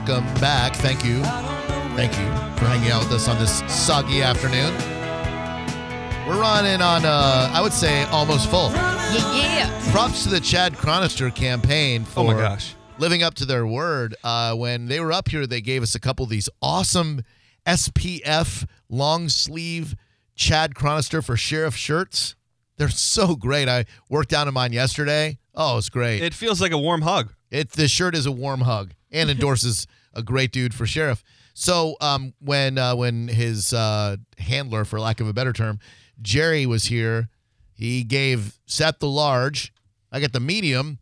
Garabo Live. Welcome back. Thank you. Thank you for hanging out with us on this soggy afternoon. We're running on, uh, I would say, almost full. Yeah, yeah. Props to the Chad Chronister campaign for Oh my gosh. living up to their word. Uh, when they were up here, they gave us a couple of these awesome SPF long sleeve Chad Chronister for Sheriff shirts. They're so great. I worked down in mine yesterday. Oh, it's great. It feels like a warm hug. It the shirt is a warm hug and endorses a great dude for sheriff. So um, when uh, when his uh, handler, for lack of a better term, Jerry was here, he gave Seth the large. I got the medium,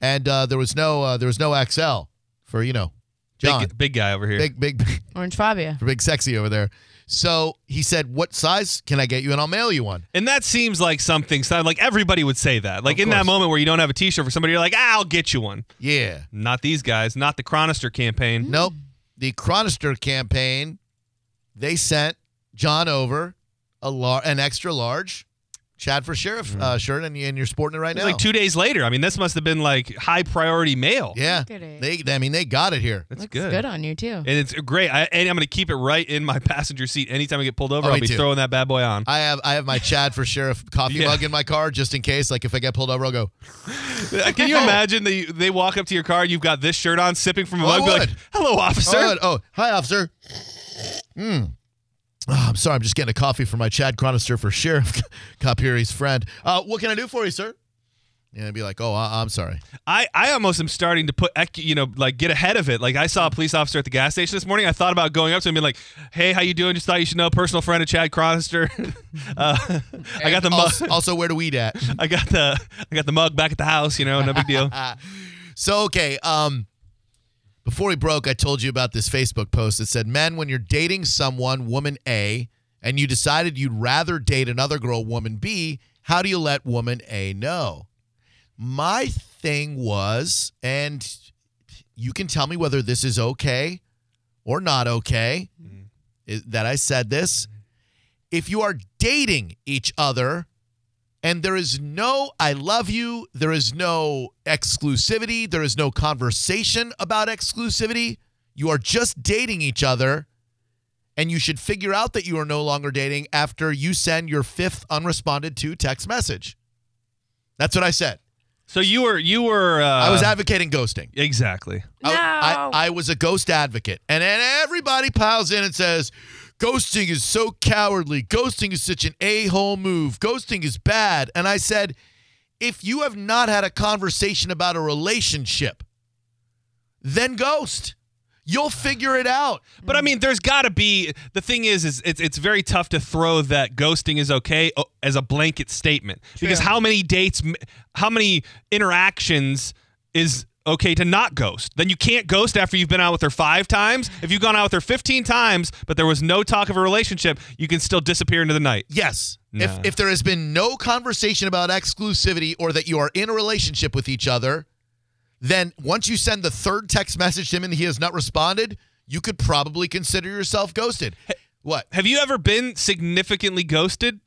and uh, there was no uh, there was no XL for you know John, Big, big guy over here. big big big, Orange Fabio. for big sexy over there. So he said, "What size can I get you?" And I'll mail you one. And that seems like something, so like everybody would say that. Like Of in that course. moment where you don't have a t shirt for somebody, you're like, ah, I'll get you one. Yeah. Not these guys, not the Chronister campaign. Nope. The Chronister campaign, they sent John over a lar- an extra large Chad for Sheriff uh, shirt, and, you, and you're sporting it right It now. like two days later. I mean, this must have been like high priority mail. yeah, Look at it. they. I mean, they got it here. That's Looks good. good. on you too. And it's great. I, and I'm going to keep it right in my passenger seat. Anytime I get pulled over, Oh, I'll be too. throwing that bad boy on. I have I have my Chad for Sheriff coffee Yeah. mug in my car just in case. Like if I get pulled over, I'll go. Can you imagine they, they walk up to your car, you've got this shirt on, sipping from a Oh, mug, be like, hello, officer. Oh, oh, hi, officer. Mm. Oh, I'm sorry. I'm just getting a coffee for my Chad Chronister for Sheriff. He's friend. Uh, what can I do for you, sir? And I'd be like, oh, I- I'm sorry. I, I almost am starting to put, you know, like get ahead of it. Like I saw a police officer at the gas station this morning. I thought about going up to him and being like, hey, how you doing? Just thought you should know, personal friend of Chad Chronister. uh, I got the mug. Also, also, where do we at? I got the I got the mug back at the house. You know, no big deal. So okay, um before we broke, I told you about this Facebook post that said, "Men, when you're dating someone, woman A, and you decided you'd rather date another girl, woman B, how do you let woman A know?" My thing was, and you can tell me whether this is okay or not okay mm-hmm. is- that I said this. If you are dating each other and there is no I love you, there is no exclusivity, there is no conversation about exclusivity. You are just dating each other, and you should figure out that you are no longer dating after you send your fifth unresponded to text message. That's what I said. So you were you were uh, I was advocating ghosting. exactly. I- No. I, I was a ghost advocate. And then everybody piles in and says, ghosting is so cowardly. Ghosting is such an a hole move. Ghosting is bad. And I said, if you have not had a conversation about a relationship, then ghost. You'll figure it out. But I mean, there's got to be the thing is, is it's it's very tough to throw that ghosting is okay uh, as a blanket statement because how many dates, how many interactions is okay to not ghost? Then you can't ghost after you've been out with her five times. If you've gone out with her 15 times, but there was no talk of a relationship, you can still disappear into the night. Yes. Nah. If, if there has been no conversation about exclusivity or that you are in a relationship with each other, then once you send the third text message to him and he has not responded, you could probably consider yourself ghosted. What? Have you ever been significantly ghosted?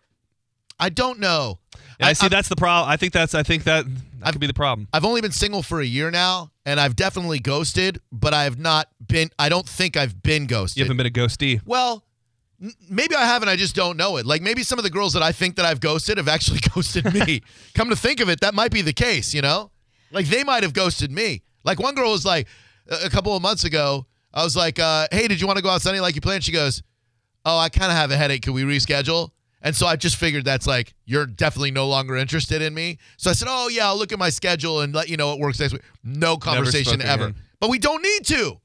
I don't know. And I, see I've- that's the problem. I think that's I think that that could be the problem. I've only been single for a year now, and I've definitely ghosted, but I have not been. I don't think I've been ghosted. You haven't been a ghostee. well, n- maybe I haven't. I just don't know it. Like maybe some of the girls that I think that I've ghosted have actually ghosted me. Come to think of it, that might be the case. You know, like they might have ghosted me. Like one girl was like, a a couple of months ago, I was like, uh, "Hey, did you want to go out Sunday like you planned?" She goes, "Oh, I kind of have a headache. Can we reschedule?" And so I just figured that's like you're definitely no longer interested in me. So I said, "Oh yeah, I'll look at my schedule and let you know what works next week." No conversation ever. again. But we don't need to.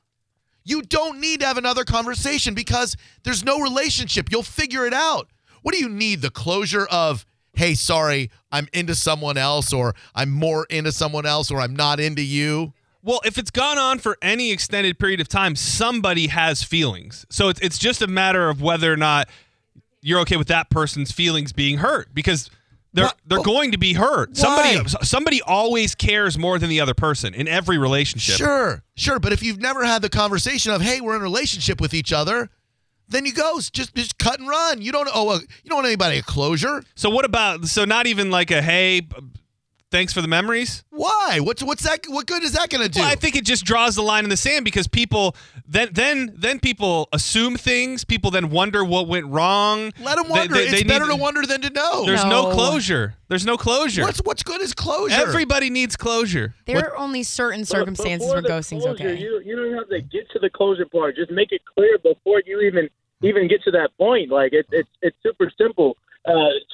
You don't need to have another conversation because there's no relationship. You'll figure it out. What do you need? The closure of, "Hey, sorry, I'm into someone else," or "I'm more into someone else," or "I'm not into you." Well, if it's gone on for any extended period of time, somebody has feelings. So it's, it's just a matter of whether or not you're okay with that person's feelings being hurt because they're What? they're Oh. going to be hurt. Somebody Why? somebody always cares more than the other person in every relationship. Sure, sure. But if you've never had the conversation of, "Hey, we're in a relationship with each other," then you go Just just cut and run. You don't oh, owe a, you don't want anybody a closure. So what about so not even like a hey thanks for the memories. Why? What's what's that? What good is that going to do? Well, I think it just draws the line in the sand because people then then then people assume things. People then wonder what went wrong. Let them wonder. they- it's they better need- to wonder than to know. There's no. No. closure. There's no closure. What's what's good is closure. Everybody needs closure. There What- are only certain circumstances before where the ghosting's closure, okay. You, you don't have to get to the closure part. Just make it clear before you even even get to that point. Like it's it's it's super simple. Uh,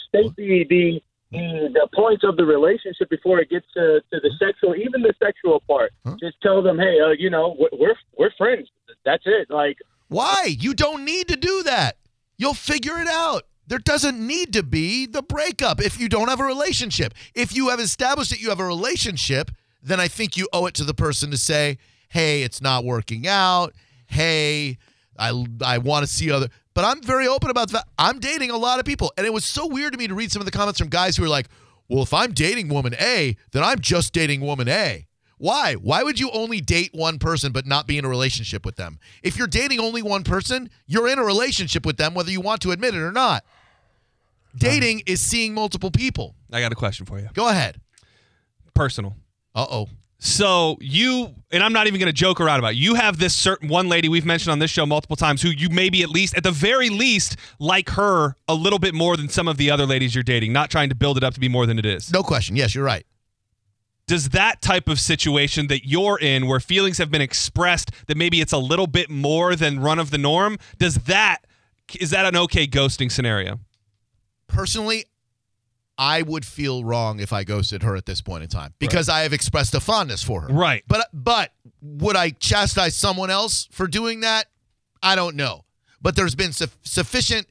state the, the the the points of the relationship before it gets to, to the sexual, even the sexual part. Huh? Just tell them, hey, uh, you know, we're- we're we're friends. That's it. Like Why? You don't need to do that. You'll figure it out. There doesn't need to be the breakup if you don't have a relationship. If you have established that you have a relationship, then I think you owe it to the person to say, "Hey, it's not working out. Hey, I I want to see other." But I'm very open about that. I'm dating a lot of people, and it was so weird to me to read some of the comments from guys who are like, "Well, if I'm dating woman A, then I'm just dating woman A." Why? Why would you only date one person but not be in a relationship with them? If you're dating only one person, you're in a relationship with them whether you want to admit it or not. Dating is seeing multiple people. I got a question for you. Go ahead. Personal. Uh oh. So you and I'm not even going to joke around about. It. You have this certain one lady we've mentioned on this show multiple times who you maybe at least at the very least like her a little bit more than some of the other ladies you're dating, not trying to build it up to be more than it is. No question. Yes, you're right. Does that type of situation that you're in where feelings have been expressed that maybe it's a little bit more than run of the norm, does that is that an okay ghosting scenario? Personally, I would feel wrong if I ghosted her at this point in time because I have expressed a fondness for her. Right. But but would I chastise someone else for doing that? I don't know. But there's been suf- sufficient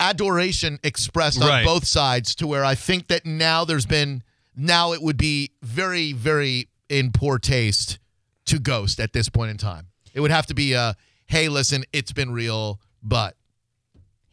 adoration expressed on both sides to where I think that now there's been now it would be very very in poor taste to ghost at this point in time. It would have to be a hey, listen, it's been real, but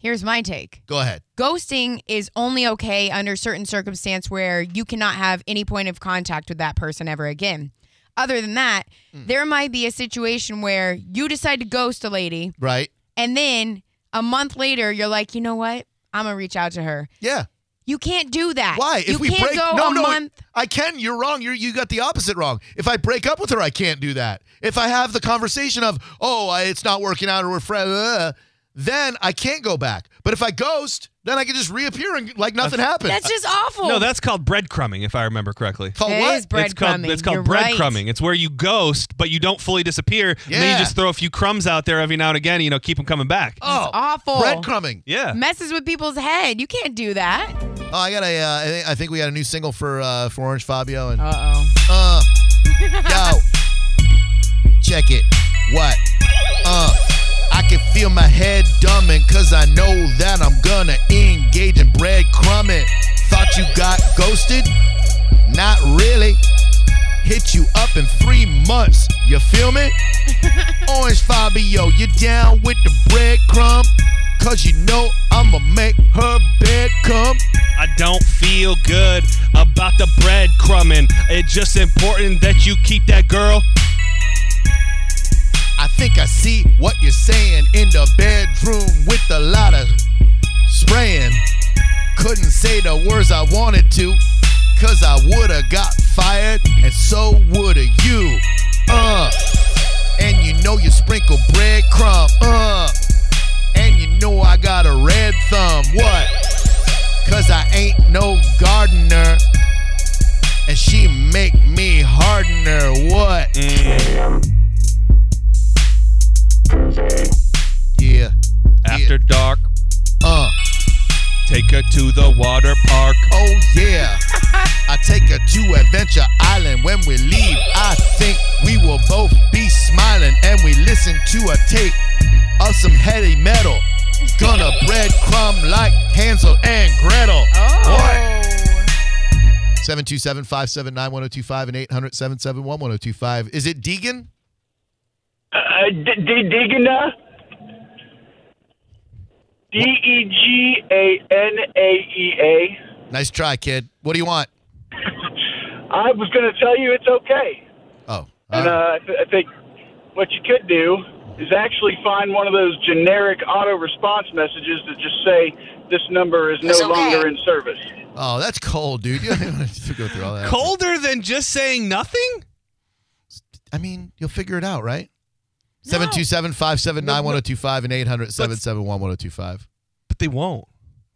Here's my take. go ahead. Ghosting is only okay under certain circumstance where you cannot have any point of contact with that person ever again. Other than that, Hmm. there might be a situation where you decide to ghost a lady Right? and then a month later you're like, "You know what? I'm going to reach out to her." Yeah. You can't do that. Why? You if we can't break, go no, a no, month. I can. You're wrong. You you got the opposite wrong. If I break up with her, I can't do that. If I have the conversation of, oh, I, it's not working out, or we're friends, uh, then I can't go back. But if I ghost, then I can just reappear and like nothing happened. That's just awful. No, that's called breadcrumbing, if I remember correctly. called It what? is bread it's called crumbing. it's called You're right. breadcrumbing. It's where you ghost, but you don't fully disappear. And then Yeah. you just throw a few crumbs out there every now and again. You know, keep them coming back. oh, awful. breadcrumbing. Yeah. Messes with people's head. You can't do that. Oh, I got a. Uh, I think- I think we got a new single for uh, for Orange Fabio and Uh-oh. uh, yo, check it. What? Uh, I can feel my head dumbing cause I know that I'm gonna engage in breadcrumbing. Thought you got ghosted? Not really. Hit you up in three months. You feel me? Orange Fabio, you down with the breadcrumb? Cause you know I'ma make her bed come. I don't feel good about the breadcrumbing. It's just important that you keep that girl. I think I see what you're saying in the bedroom with a lot of spraying. Couldn't say the words I wanted to, cause I would've got fired, and so would've you. Uh, and you know you sprinkle breadcrumb. Uh, and you know I got a red thumb. What? Cause I ain't no gardener. And she make me hardener. What? Yeah. Take her to the water park. Oh yeah. I take her to Adventure Island. When we leave, I think we will both be smiling and we listen to a tape of some heavy metal. Gonna breadcrumb like Hansel and Gretel. Oh. 727 579 1025 and 800 771 1025. Is it Deegan? Uh, D- D- Digana? D E G A N A E A. Nice try, kid. What do you want? I was going to tell you it's okay. Oh. And all uh. I, th- I think what you could do is actually find one of those generic auto response messages that just say this number is no okay. longer in service. Oh, that's cold, dude. You don't even have to go through all that. Colder than just saying nothing? I mean, you'll figure it out, right? 727 579 1025 and 800 771 1025. But they won't.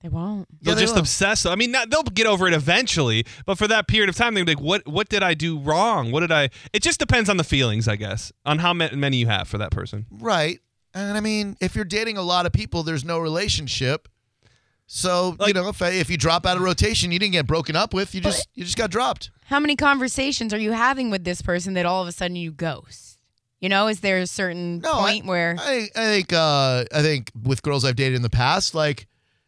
They won't. They'll they just will. obsess. I mean, not, they'll get over it eventually, but for that period of time, they'll be like, "What? What did I do wrong? What did I?" It just depends on the feelings, I guess, on how many you have for that person. Right. And I mean, if you're dating a lot of people, there's no relationship. So, you know, if, if you drop out of rotation, you didn't get broken up with, you just you just got dropped. How many conversations are you having with this person that all of a sudden you ghost? You know, is there a certain No, point where I, I think uh, I think with girls I've dated in the past, like,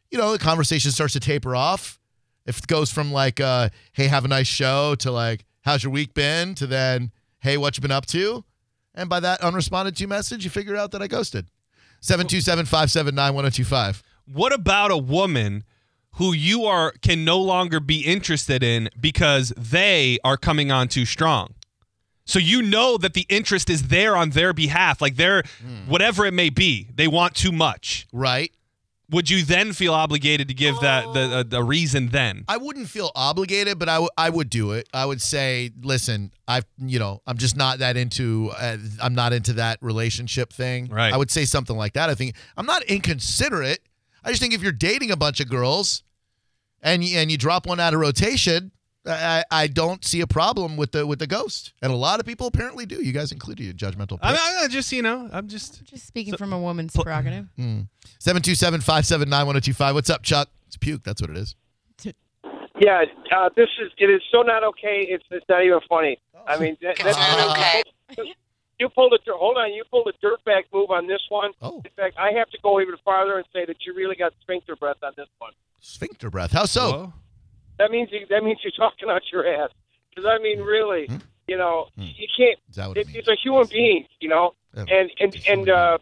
you know, the conversation starts to taper off. If it goes from like, uh, hey, have a nice show to like, how's your week been? To then, hey, what you been up to? And by that unresponded to message, you figure out that I ghosted. 727 579 1025. What about a woman who you are can no longer be interested in because they are coming on too strong? So you know that the interest is there on their behalf, like they're whatever it may be, they want too much. Right. Would you then feel obligated to give that the a, a reason then? I wouldn't feel obligated, but I, w- I would do it. I would say, listen, I've, you know, I'm just not that into, uh, I'm not into that relationship thing. Right. I would say something like that. I think I'm not inconsiderate. I just think if you're dating a bunch of girls and you, and you drop one out of rotation, I, I don't see a problem with the with the ghost. And a lot of people apparently do. You guys included you judgmental. I, pricks. I, I just you know I'm just just speaking from a woman's prerogative? 727 579 1025. What's up, Chuck? It's puke. That's what it is. Yeah, uh, this is it is so not okay. It's it's not even funny. I mean, that, that's God. really, you pulled a hold on. You pulled a dirtbag move on this one. Oh. In fact, I have to go even farther and say that you really got sphincter breath on this one. Sphincter breath. How so? Whoa. That means you, that means you're talking out your ass. Because I mean, really, Hmm? you know, you can't. Is what it It, it's a human being, you know, Yeah, and and it's and uh,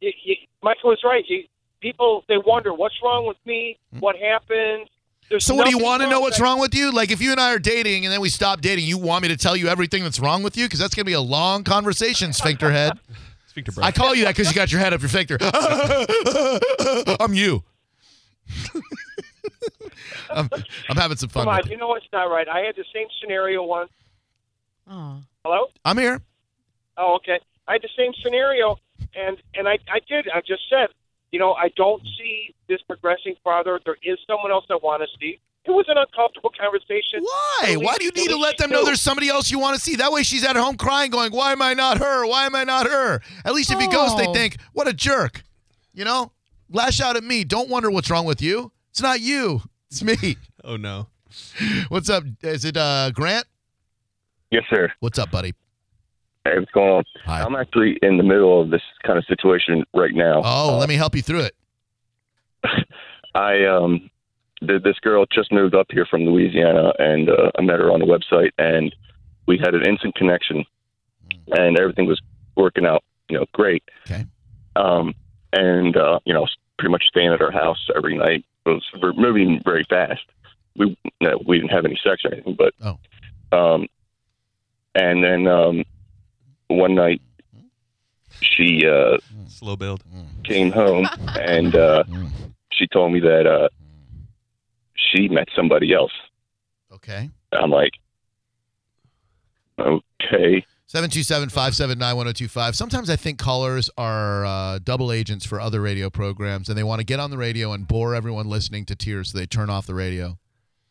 you, you, Michael was right. You, people they wonder what's wrong with me, what happened. There's Hmm? So, what do you want to know what's that- wrong with you? Like, if you and I are dating and then we stop dating, you want me to tell you everything that's wrong with you? Because that's going to be a long conversation, sphincter head. Speak to I call you that because you got your head up your sphincter. I'm you. I'm, I'm having some fun. Come on, with it. you know it's not right. I had the same scenario once. Oh. Hello? I'm here. Oh, okay. I had the same scenario, and and I I did. I just said, you know, I don't see this progressing farther. There is someone else I want to see. It was an uncomfortable conversation. Why? At Why do you need to let them know there's somebody else you want to see? That way she's at home crying, going, Why am I not her? Why am I not her? At least if he goes, they Oh. think, What a jerk. You know? Lash out at me. Don't wonder what's wrong with you. It's not you. It's me. Oh no. What's up? Is it uh, Grant? Yes, sir. What's up, buddy? Hey, what's going on? Hi. I'm actually in the middle of this kind of situation right now. Oh, let me help you through it. I um, th- this girl just moved up here from Louisiana, and uh, I met her on the website, and we had an instant connection, and everything was working out, you know, great. Okay. Um, and uh, you know, pretty much staying at her house every night. It was we're moving very fast. We no, we didn't have any sex or anything, but Oh. um, and then um, one night she uh Slow build. came home and uh, she told me that uh, she met somebody else. Okay. I'm like, okay. 727 579 1025. Sometimes I think callers are uh, double agents for other radio programs and they want to get on the radio and bore everyone listening to tears so they turn off the radio.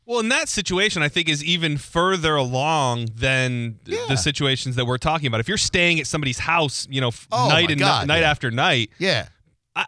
Well, in that situation, I think is even further along than Yeah. the situations that we're talking about. If you're staying at somebody's house, you know, Oh, night and God, night yeah. after night, Yeah. I-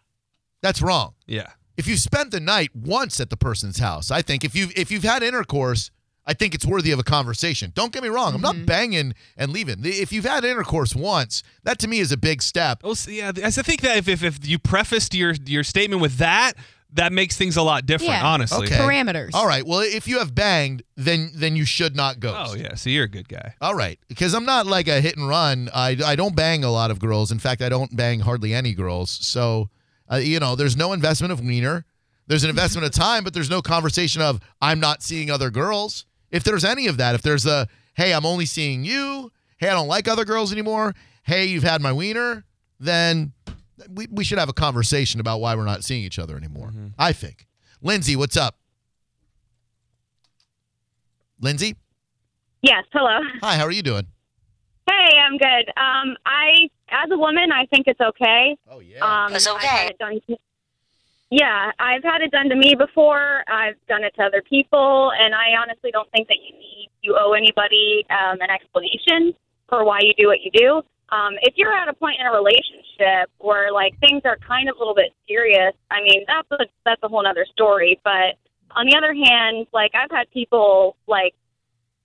That's wrong. yeah. If you've spent the night once at the person's house, I think if you've if you've had intercourse, I think it's worthy of a conversation. Don't get me wrong. I'm not banging and leaving. If you've had intercourse once, that to me is a big step. Oh, so, yeah. I think that if, if if you prefaced your your statement with that, that makes things a lot different. Yeah. Honestly. Okay. Parameters. All right. Well, if you have banged, then then you should not go. Oh yeah. So you're a good guy. All right, because I'm not like a hit and run. I, I don't bang a lot of girls. In fact, I don't bang hardly any girls. So, uh, you know, there's no investment of wiener. There's an investment of time, but there's no conversation of I'm not seeing other girls. If there's any of that, if there's a hey, I'm only seeing you. Hey, I don't like other girls anymore. Hey, you've had my wiener. Then we, we should have a conversation about why we're not seeing each other anymore. I think. Lindsay, what's up? Lindsay, Yes, hello. hi, how are you doing? Hey, I'm good. Um, I, as a woman, I think it's okay. Oh yeah. Um, I've had it done to- yeah, I've had it done to me before. I've done it to other people, and I honestly don't think that you need you owe anybody um, an explanation for why you do what you do. Um, if you're at a point in a relationship where like things are kind of a little bit serious, I mean that's a, that's a whole other story. But on the other hand, like I've had people like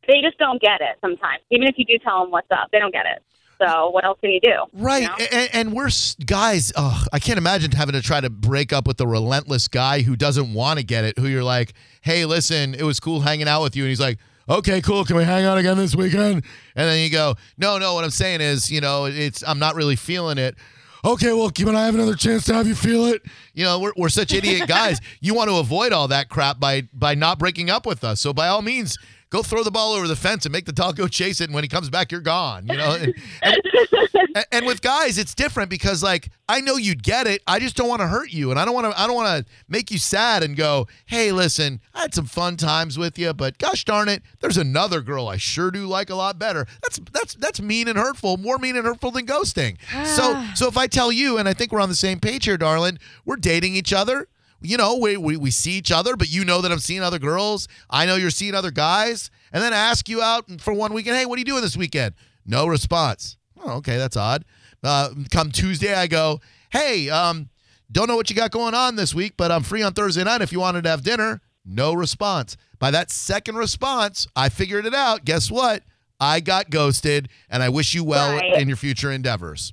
they just don't get it sometimes. Even if you do tell them what's up, they don't get it. So what else can you do? Right, You know? and, and we're guys. Oh, I can't imagine having to try to break up with the relentless guy who doesn't want to get it. Who you're like, hey, listen, it was cool hanging out with you, and he's like, okay, cool. Can we hang out again this weekend? And then you go, no, no. What I'm saying is, you know, it's I'm not really feeling it. Okay, well, can I have another chance to have you feel it? You know, we're, we're such idiot guys. You want to avoid all that crap by by not breaking up with us. So by all means, go throw the ball over the fence and make the dog go chase it. And when he comes back, you're gone. You know, and, and, and- with guys, it's different because like I know you'd get it. I just don't want to hurt you, and I don't want to. I don't want to make you sad and go, "Hey, listen, I had some fun times with you, but gosh darn it, there's another girl I sure do like a lot better." That's that's that's mean and hurtful, more mean and hurtful than ghosting. so so if I tell you, and I think we're on the same page here, darling, we're dating each other. You know, we, we, we see each other, but you know that I'm seeing other girls. I know you're seeing other guys. And then I ask you out for one weekend, hey, what are you doing this weekend? No response. Oh, okay, that's odd. Uh, come Tuesday, I go, hey, um, don't know what you got going on this week, but I'm free on Thursday night if you wanted to have dinner. No response. By that second response, I figured it out. Guess what? I got ghosted, and I wish you well in your future endeavors.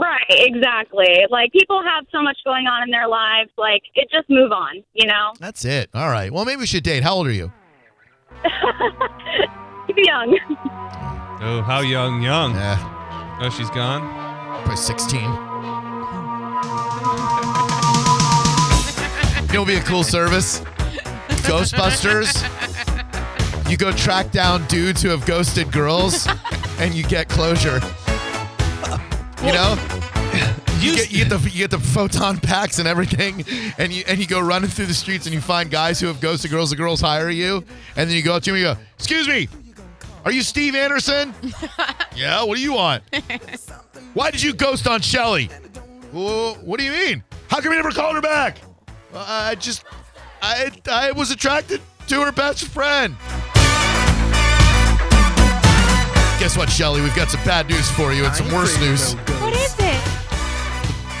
Right, exactly. Like people have so much going on in their lives. Like it just move on, you know. That's it. All right. Well, maybe we should date. How old are you? Keep young. Oh, how young, young. Yeah, Oh, she's gone. probably 16. It'll be a cool service. Ghostbusters. You go track down dudes who have ghosted girls, and you get closure. You know, you get you get the you get the photon packs and everything, and you and you go running through the streets and you find guys who have ghosted girls. The girls hire you, and then you go up to them and you go, "Excuse me, are you Steve Anderson?" yeah. What do you want? Why did you ghost on Shelly? Well, what do you mean? How come you never called her back? "Well, I just, I, I was attracted to her best friend. Guess what, Shelly? We've got some bad news for you and some worse news. What is it?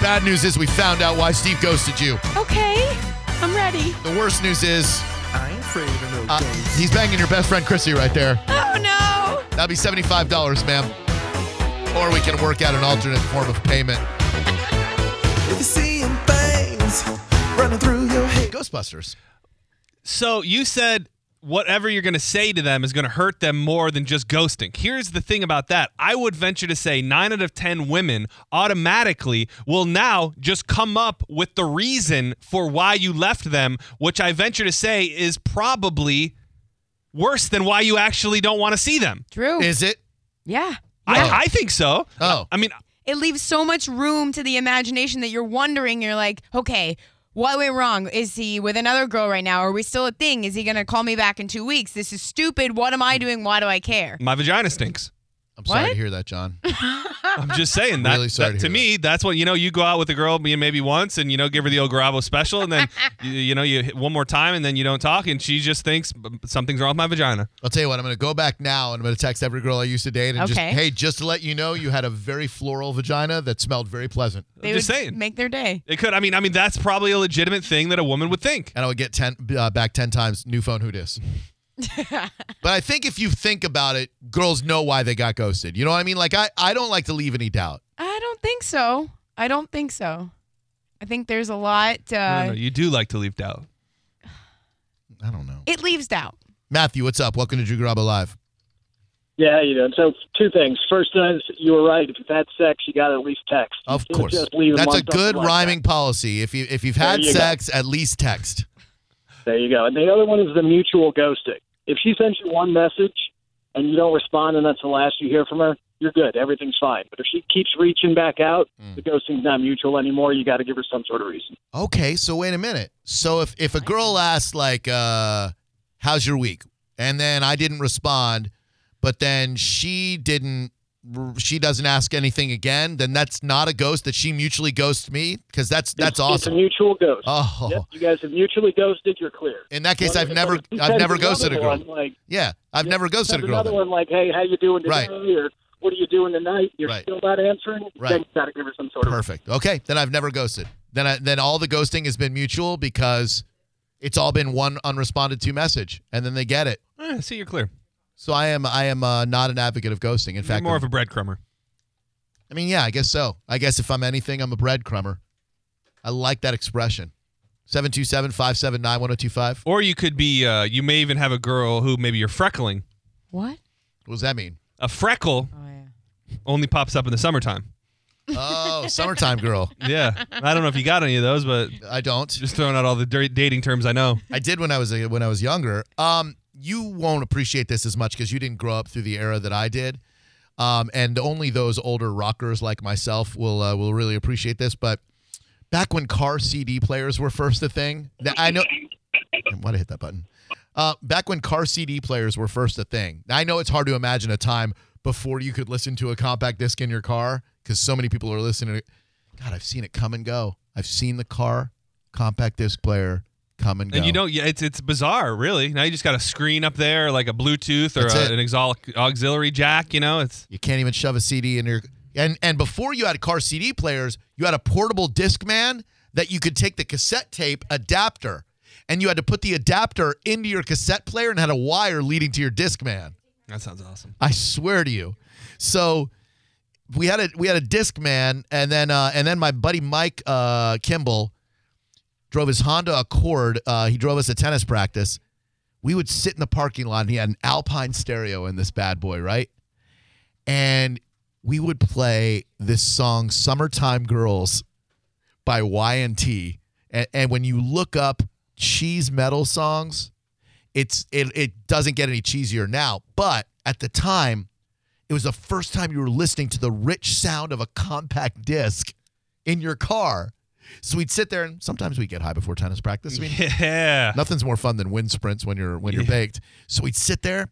Bad news is we found out why Steve ghosted you. Okay, I'm ready. The worst news is I ain't afraid of no uh, ghosts. he's banging your best friend Chrissy right there. Oh no! That'll be seventy-five dollars, ma'am. Or we can work out an alternate form of payment. If you're seeing things running through your head. Ghostbusters. So you said whatever you're going to say to them is going to hurt them more than just ghosting. Here's the thing about that. I would venture to say 9 out of 10 women automatically will now just come up with the reason for why you left them, which I venture to say is probably worse than why you actually don't want to see them. True. Is it? yeah. I, I think so. Oh. I mean, It leaves so much room to the imagination that you're wondering. You're like, okay, what went wrong? Is he with another girl right now? Are we still a thing? Is he gonna call me back in two weeks? This is stupid. What am I mm. doing? Why do I care? my vagina stinks. I'm sorry What? to hear that, John. I'm just saying that, Really sorry that- to to, hear me, that's what you know. You go out with a girl, me- maybe once, and you know, give her the old Garabo special, and then you, you know, you hit one more time, and then you don't talk, and she just thinks "B- something's wrong with my vagina. I'll tell you what, I'm going to go back now and I'm going to text every girl I used to date and just, Okay. hey, just to let you know, you had a very floral vagina that smelled very pleasant. They I'm just would saying. make their day. It could. I mean, I mean, that's probably a legitimate thing that a woman would think. And I would get 10, uh, back 10 times, new phone, who dis? but I think if you think about it, girls know why they got ghosted. You know what I mean? Like, I, I don't like to leave any doubt. I don't think so. I don't think so. I think there's a lot. No, no, Uh, no, you do like to leave doubt. I don't know. it leaves doubt. Matthew, what's up? Welcome to Drew Garabo Live. Yeah, how you doing? So two things. First is you were right. If you've had sex, you got to at least text. Of can't course. just leave That's a good like rhyming policy. If, you, if you've had There you go. sex, at least text. There you go. And the other one is the mutual ghosting. If she sends you one message and you don't respond, and that's the last you hear from her, you're good. Everything's fine. But if she keeps reaching back out, Mm. the ghosting's not mutual anymore. You got to give her some sort of reason. Okay, so wait a minute. So if, if a girl asks, like, uh, how's your week? and then I didn't respond, but then she didn't. She doesn't ask anything again. Then that's not a ghost. That she mutually ghosts me because that's that's It's- It's a mutual ghost. Oh, Yep, you guys have mutually ghosted. You're clear. in that case, One- I've never but I've never ghosted a girl. one, like, Yeah, I've yeah, never ghosted a girl. Another then. one like, hey, how you doing today? Right. Or what are you doing tonight? You're Right. still not answering. Right. Then you got to give her some sort of. Perfect. Okay, then I've never ghosted. Then I, then all the ghosting has been mutual because it's all been one unresponded to message, and then they get it. Eh, see, you're clear. So I am I am uh, not an advocate of ghosting. In You're fact, more I'm- of a breadcrumber. I mean, yeah, I guess so. I guess if I'm anything, I'm a breadcrumber. I like that expression. 727-579-1025. Or you could be. Uh, you may even have a girl who maybe you're freckling. What? What does that mean? A freckle Oh yeah. only pops up in the summertime. Oh, summertime girl. Yeah, I don't know if you got any of those, but I don't. just throwing out all the dir- dating terms I know. I did when I was a, when I was younger. Um, you won't appreciate this as much because you didn't grow up through the era that I did. Um, and only those older rockers like myself will uh, will really appreciate this. But back when car CD players were first a thing, I know. Why did I hit that button? Uh, back when car CD players were first a thing. I know it's hard to imagine a time before you could listen to a compact disc in your car because so many people are listening. God, I've seen it come and go. I've seen the car compact disc player come and go. And you don't. It's it's bizarre, really. Now you just got a screen up there, like a Bluetooth or a, an exol- auxiliary jack. You know, it's You can't even shove a CD in your and and before you had car CD players, you had a portable Discman that you could take the cassette tape adapter and you had to put the adapter into your cassette player and had a wire leading to your Discman. that sounds awesome. I swear to you. So we had a we had a Discman and then uh and then my buddy Mike uh Kimball drove his Honda Accord. Uh he drove us a tennis practice. We would sit in the parking lot and he had an Alpine stereo in this bad boy, right? And we would play this song Summertime Girls by Y&T. And, and when you look up cheese metal songs, it's it, it doesn't get any cheesier now. But at the time, it was the first time you were listening to the rich sound of a compact disc in your car. So we'd sit there and sometimes we'd get high before tennis practice. I mean, Yeah. nothing's more fun than wind sprints when you're when you're baked. So we'd sit there.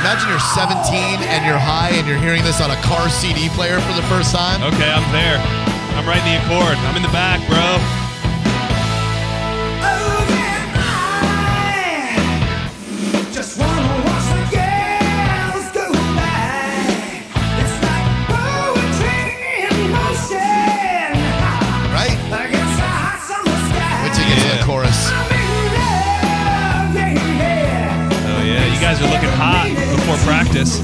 Imagine you're 17 and you're high and you're hearing this on a car CD player for the first time. Okay, I'm there. I'm right in the Accord. I'm in the back, bro. Chorus. I'm in love, yeah, yeah. Oh yeah, you guys are looking hot before practice.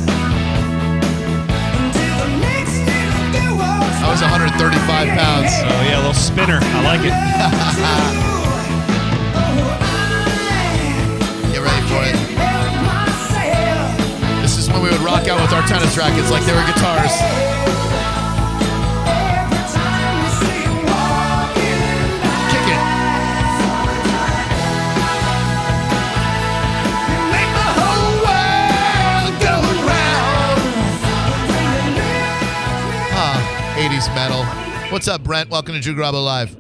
Until the next little girl walks I was 135 pounds. Oh yeah, a little spinner. I like it. Get ready for it. This is when we would rock out with our tennis rackets like they were guitars. Metal. What's up, Brent? Welcome to Drew Garabo Live.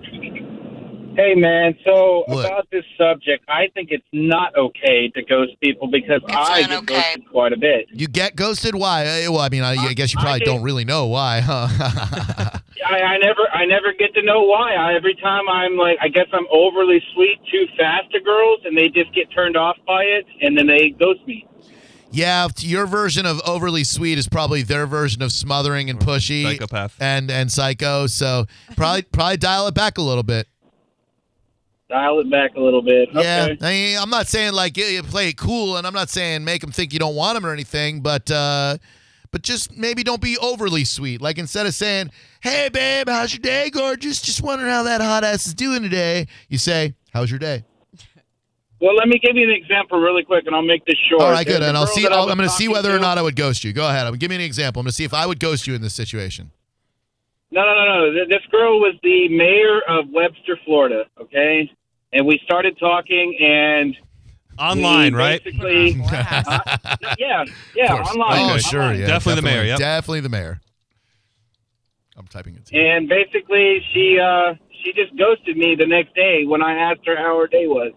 Hey man, so What? about this subject, I think it's not okay to ghost people because I get ghosted quite a bit. You get ghosted? Why? Uh, Well, I mean, I, I guess you probably I- don't really know why, huh? I, I never, I never get to know why. I, every time I'm like, I guess I'm overly sweet too fast to girls, and they just get turned off by it, and then they ghost me. Yeah, your version of overly sweet is probably their version of smothering and pushy, Psychopath. and and psycho. So probably probably dial it back a little bit. Dial it back a little bit. Yeah, Okay. I mean, I'm not saying like you play it cool, and I'm not saying make them think you don't want them or anything, but uh, but just maybe don't be overly sweet. Like instead of saying, "Hey babe, how's your day, gorgeous? Just wondering how that hot ass is doing today," you say, "How's your day?" Well, let me give you an example really quick, and I'll make this short. All right, good, There's and I'll see. I I'll, was I'm going to see talking whether or not I would ghost you. Go ahead. Give me an example. I'm going to see if I would ghost you in this situation. No, no, no, no. Th- This girl was the mayor of Webster, Florida. Okay, and we started talking, and Online, right? Basically, Wow. yeah, yeah, online. Oh, online. sure. Yeah, Definitely the mayor, yep. Definitely the mayor. I'm typing it. And basically, she uh, she just ghosted me the next day when I asked her how her day was.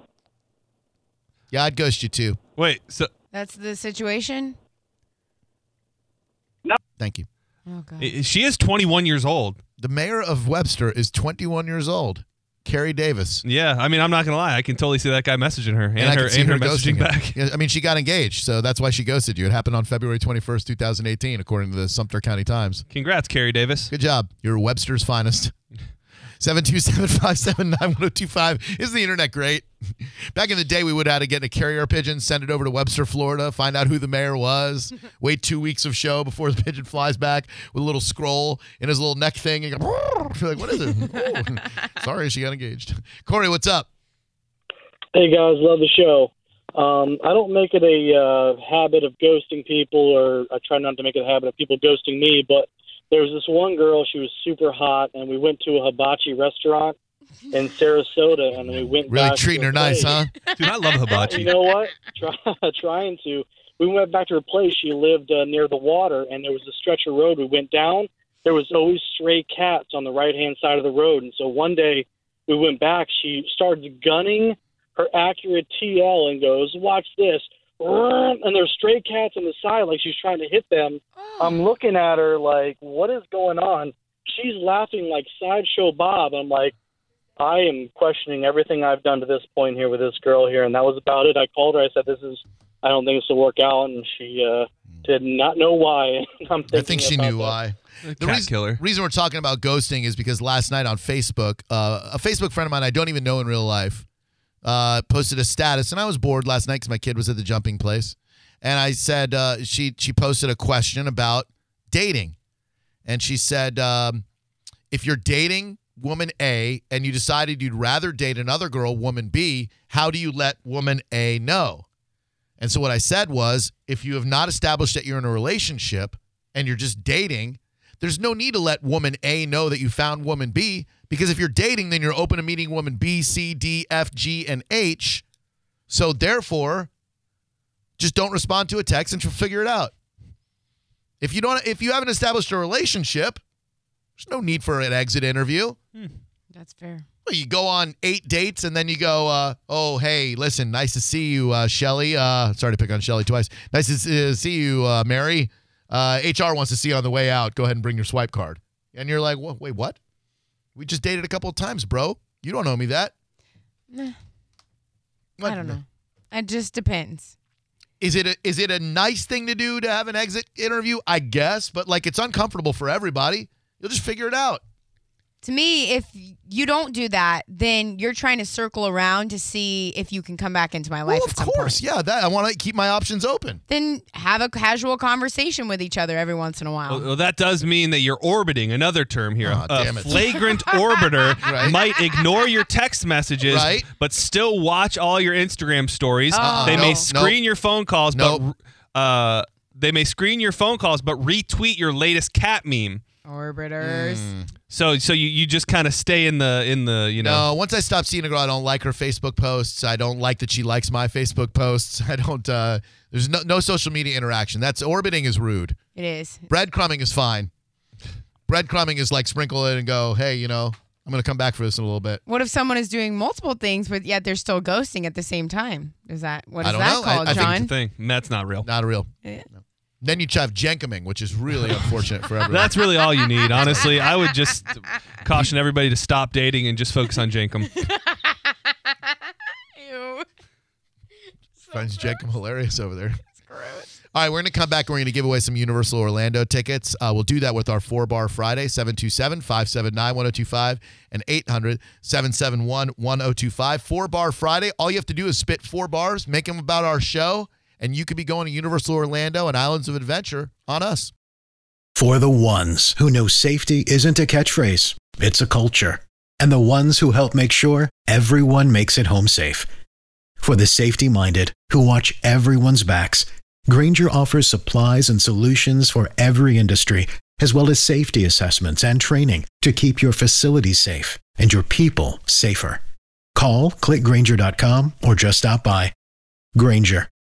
Yeah, I'd ghost you too. Wait, so That's the situation. No. Thank you. Oh god. i- she is 21 years old. The mayor of Webster is 21 years old. Carrie Davis. Yeah, I mean, I'm not gonna lie. I can totally see that guy messaging her and, I her can see and her, ghosting messaging him. back. Yeah, I mean, she got engaged, so that's why she ghosted you. It happened on February 21st, 2018, according to the Sumter County Times. Congrats, Carrie Davis. Good job. You're Webster's finest. 727-579-1025. Isn't the internet great? Back in the day, we would have to get a carrier pigeon, send it over to Webster, Florida, find out who the mayor was, wait two weeks of show before the pigeon flies back with a little scroll in his little neck thing. And go, You're like, what is it? Sorry, she got engaged. Corey, what's up? Hey guys, love the show. Um, I don't make it a uh, habit of ghosting people, or I try not to make it a habit of people ghosting me. But there was this one girl; she was super hot, and we went to a hibachi restaurant in Sarasota, and we went Really back treating to her her nice, huh? Dude, I love hibachi. You know what? Try, trying to. We went back to her place. She lived uh, near the water, and there was a stretch of road we went down. There was always stray cats on the right hand side of the road, and so one day we went back. She started gunning her Acura TL and goes, "Watch this!" And there's stray cats on the side, like she's trying to hit them. I'm looking at her like, "What is going on?" She's laughing like sideshow Bob. I'm like, I am questioning everything I've done to this point here with this girl here, and that was about it. I called her. I said, "This is. I don't think this will work out," and she uh, did not know why. I'm I think she knew that. why. The Cat reason, killer. reason we're talking about ghosting is because last night on Facebook, uh, a Facebook friend of mine I don't even know in real life uh, posted a status, and I was bored last night because my kid was at the jumping place, and I said uh, she she posted a question about dating, and she said um, if you're dating woman A and you decided you'd rather date another girl, woman B, how do you let woman A know? And so what I said was, if you have not established that you're in a relationship and you're just dating, there's no need to let woman A know that you found woman B because if you're dating, then you're open to meeting woman B, C, D, F, G, and H. So therefore, just don't respond to a text and figure it out. If you don't, if you haven't established a relationship, there's no need for an exit interview. That's fair. Well, you go on eight dates and then you go, uh, oh, hey, listen, nice to see you, uh, Shelly. Uh, sorry to pick on Shelly twice. Nice to uh, see you, uh, Mary. Uh, HR wants to see you on the way out. Go ahead and bring your swipe card. And you're like, "Wha- wait, what? We just dated a couple of times, bro. You don't owe me that. Nah. I don't know. It just depends. Is it a, is it a nice thing to do to have an exit interview? I guess, but like it's uncomfortable for everybody. You'll just figure it out. To me, if you don't do that, then you're trying to circle around to see if you can come back into my life. Well, of at some course, point. yeah. That I want to keep my options open. Then have a casual conversation with each other every once in a while. Well, well, that does mean that you're orbiting. Another term here. Oh, a damn it. flagrant orbiter Right. might ignore your text messages, Right. but still watch all your Instagram stories. Uh-uh. They may Nope, screen your phone calls, Nope. but uh, they may screen your phone calls, but retweet your latest cat meme. Orbiters. Mm. So, so you, you just kind of stay in the in the you know. No, once I stop seeing a girl, I don't like her Facebook posts. I don't like that she likes my Facebook posts. I don't. uh There's no no social media interaction. That's orbiting is rude. It is. Breadcrumbing is fine. Breadcrumbing is like sprinkle it and go. Hey, you know, I'm gonna come back for this in a little bit. What if someone is doing multiple things, but yet they're still ghosting at the same time? Is that what is I don't that know. I- called, I think John? thing. That's not real. Not real. Yeah. Then you have jenkaming, which is really unfortunate for everyone. That's really all you need, honestly. I would just caution everybody to stop dating and just focus on Jenkem. Ew. finds jenkem hilarious over there. All right, we're going to come back and we're going to give away some Universal Orlando tickets. Uh, we'll do that with our four bar Friday, 727 579 1025 and 800 771 1025. Four bar Friday. All you have to do is spit four bars, make them about our show, and you could be going to Universal Orlando and Islands of Adventure on us. For the ones who know safety isn't a catchphrase, it's a culture. And the ones who help make sure everyone makes it home safe. For the safety minded who watch everyone's backs, Grainger offers supplies and solutions for every industry, as well as safety assessments and training to keep your facilities safe and your people safer. Call clickgranger.com or just stop by. Grainger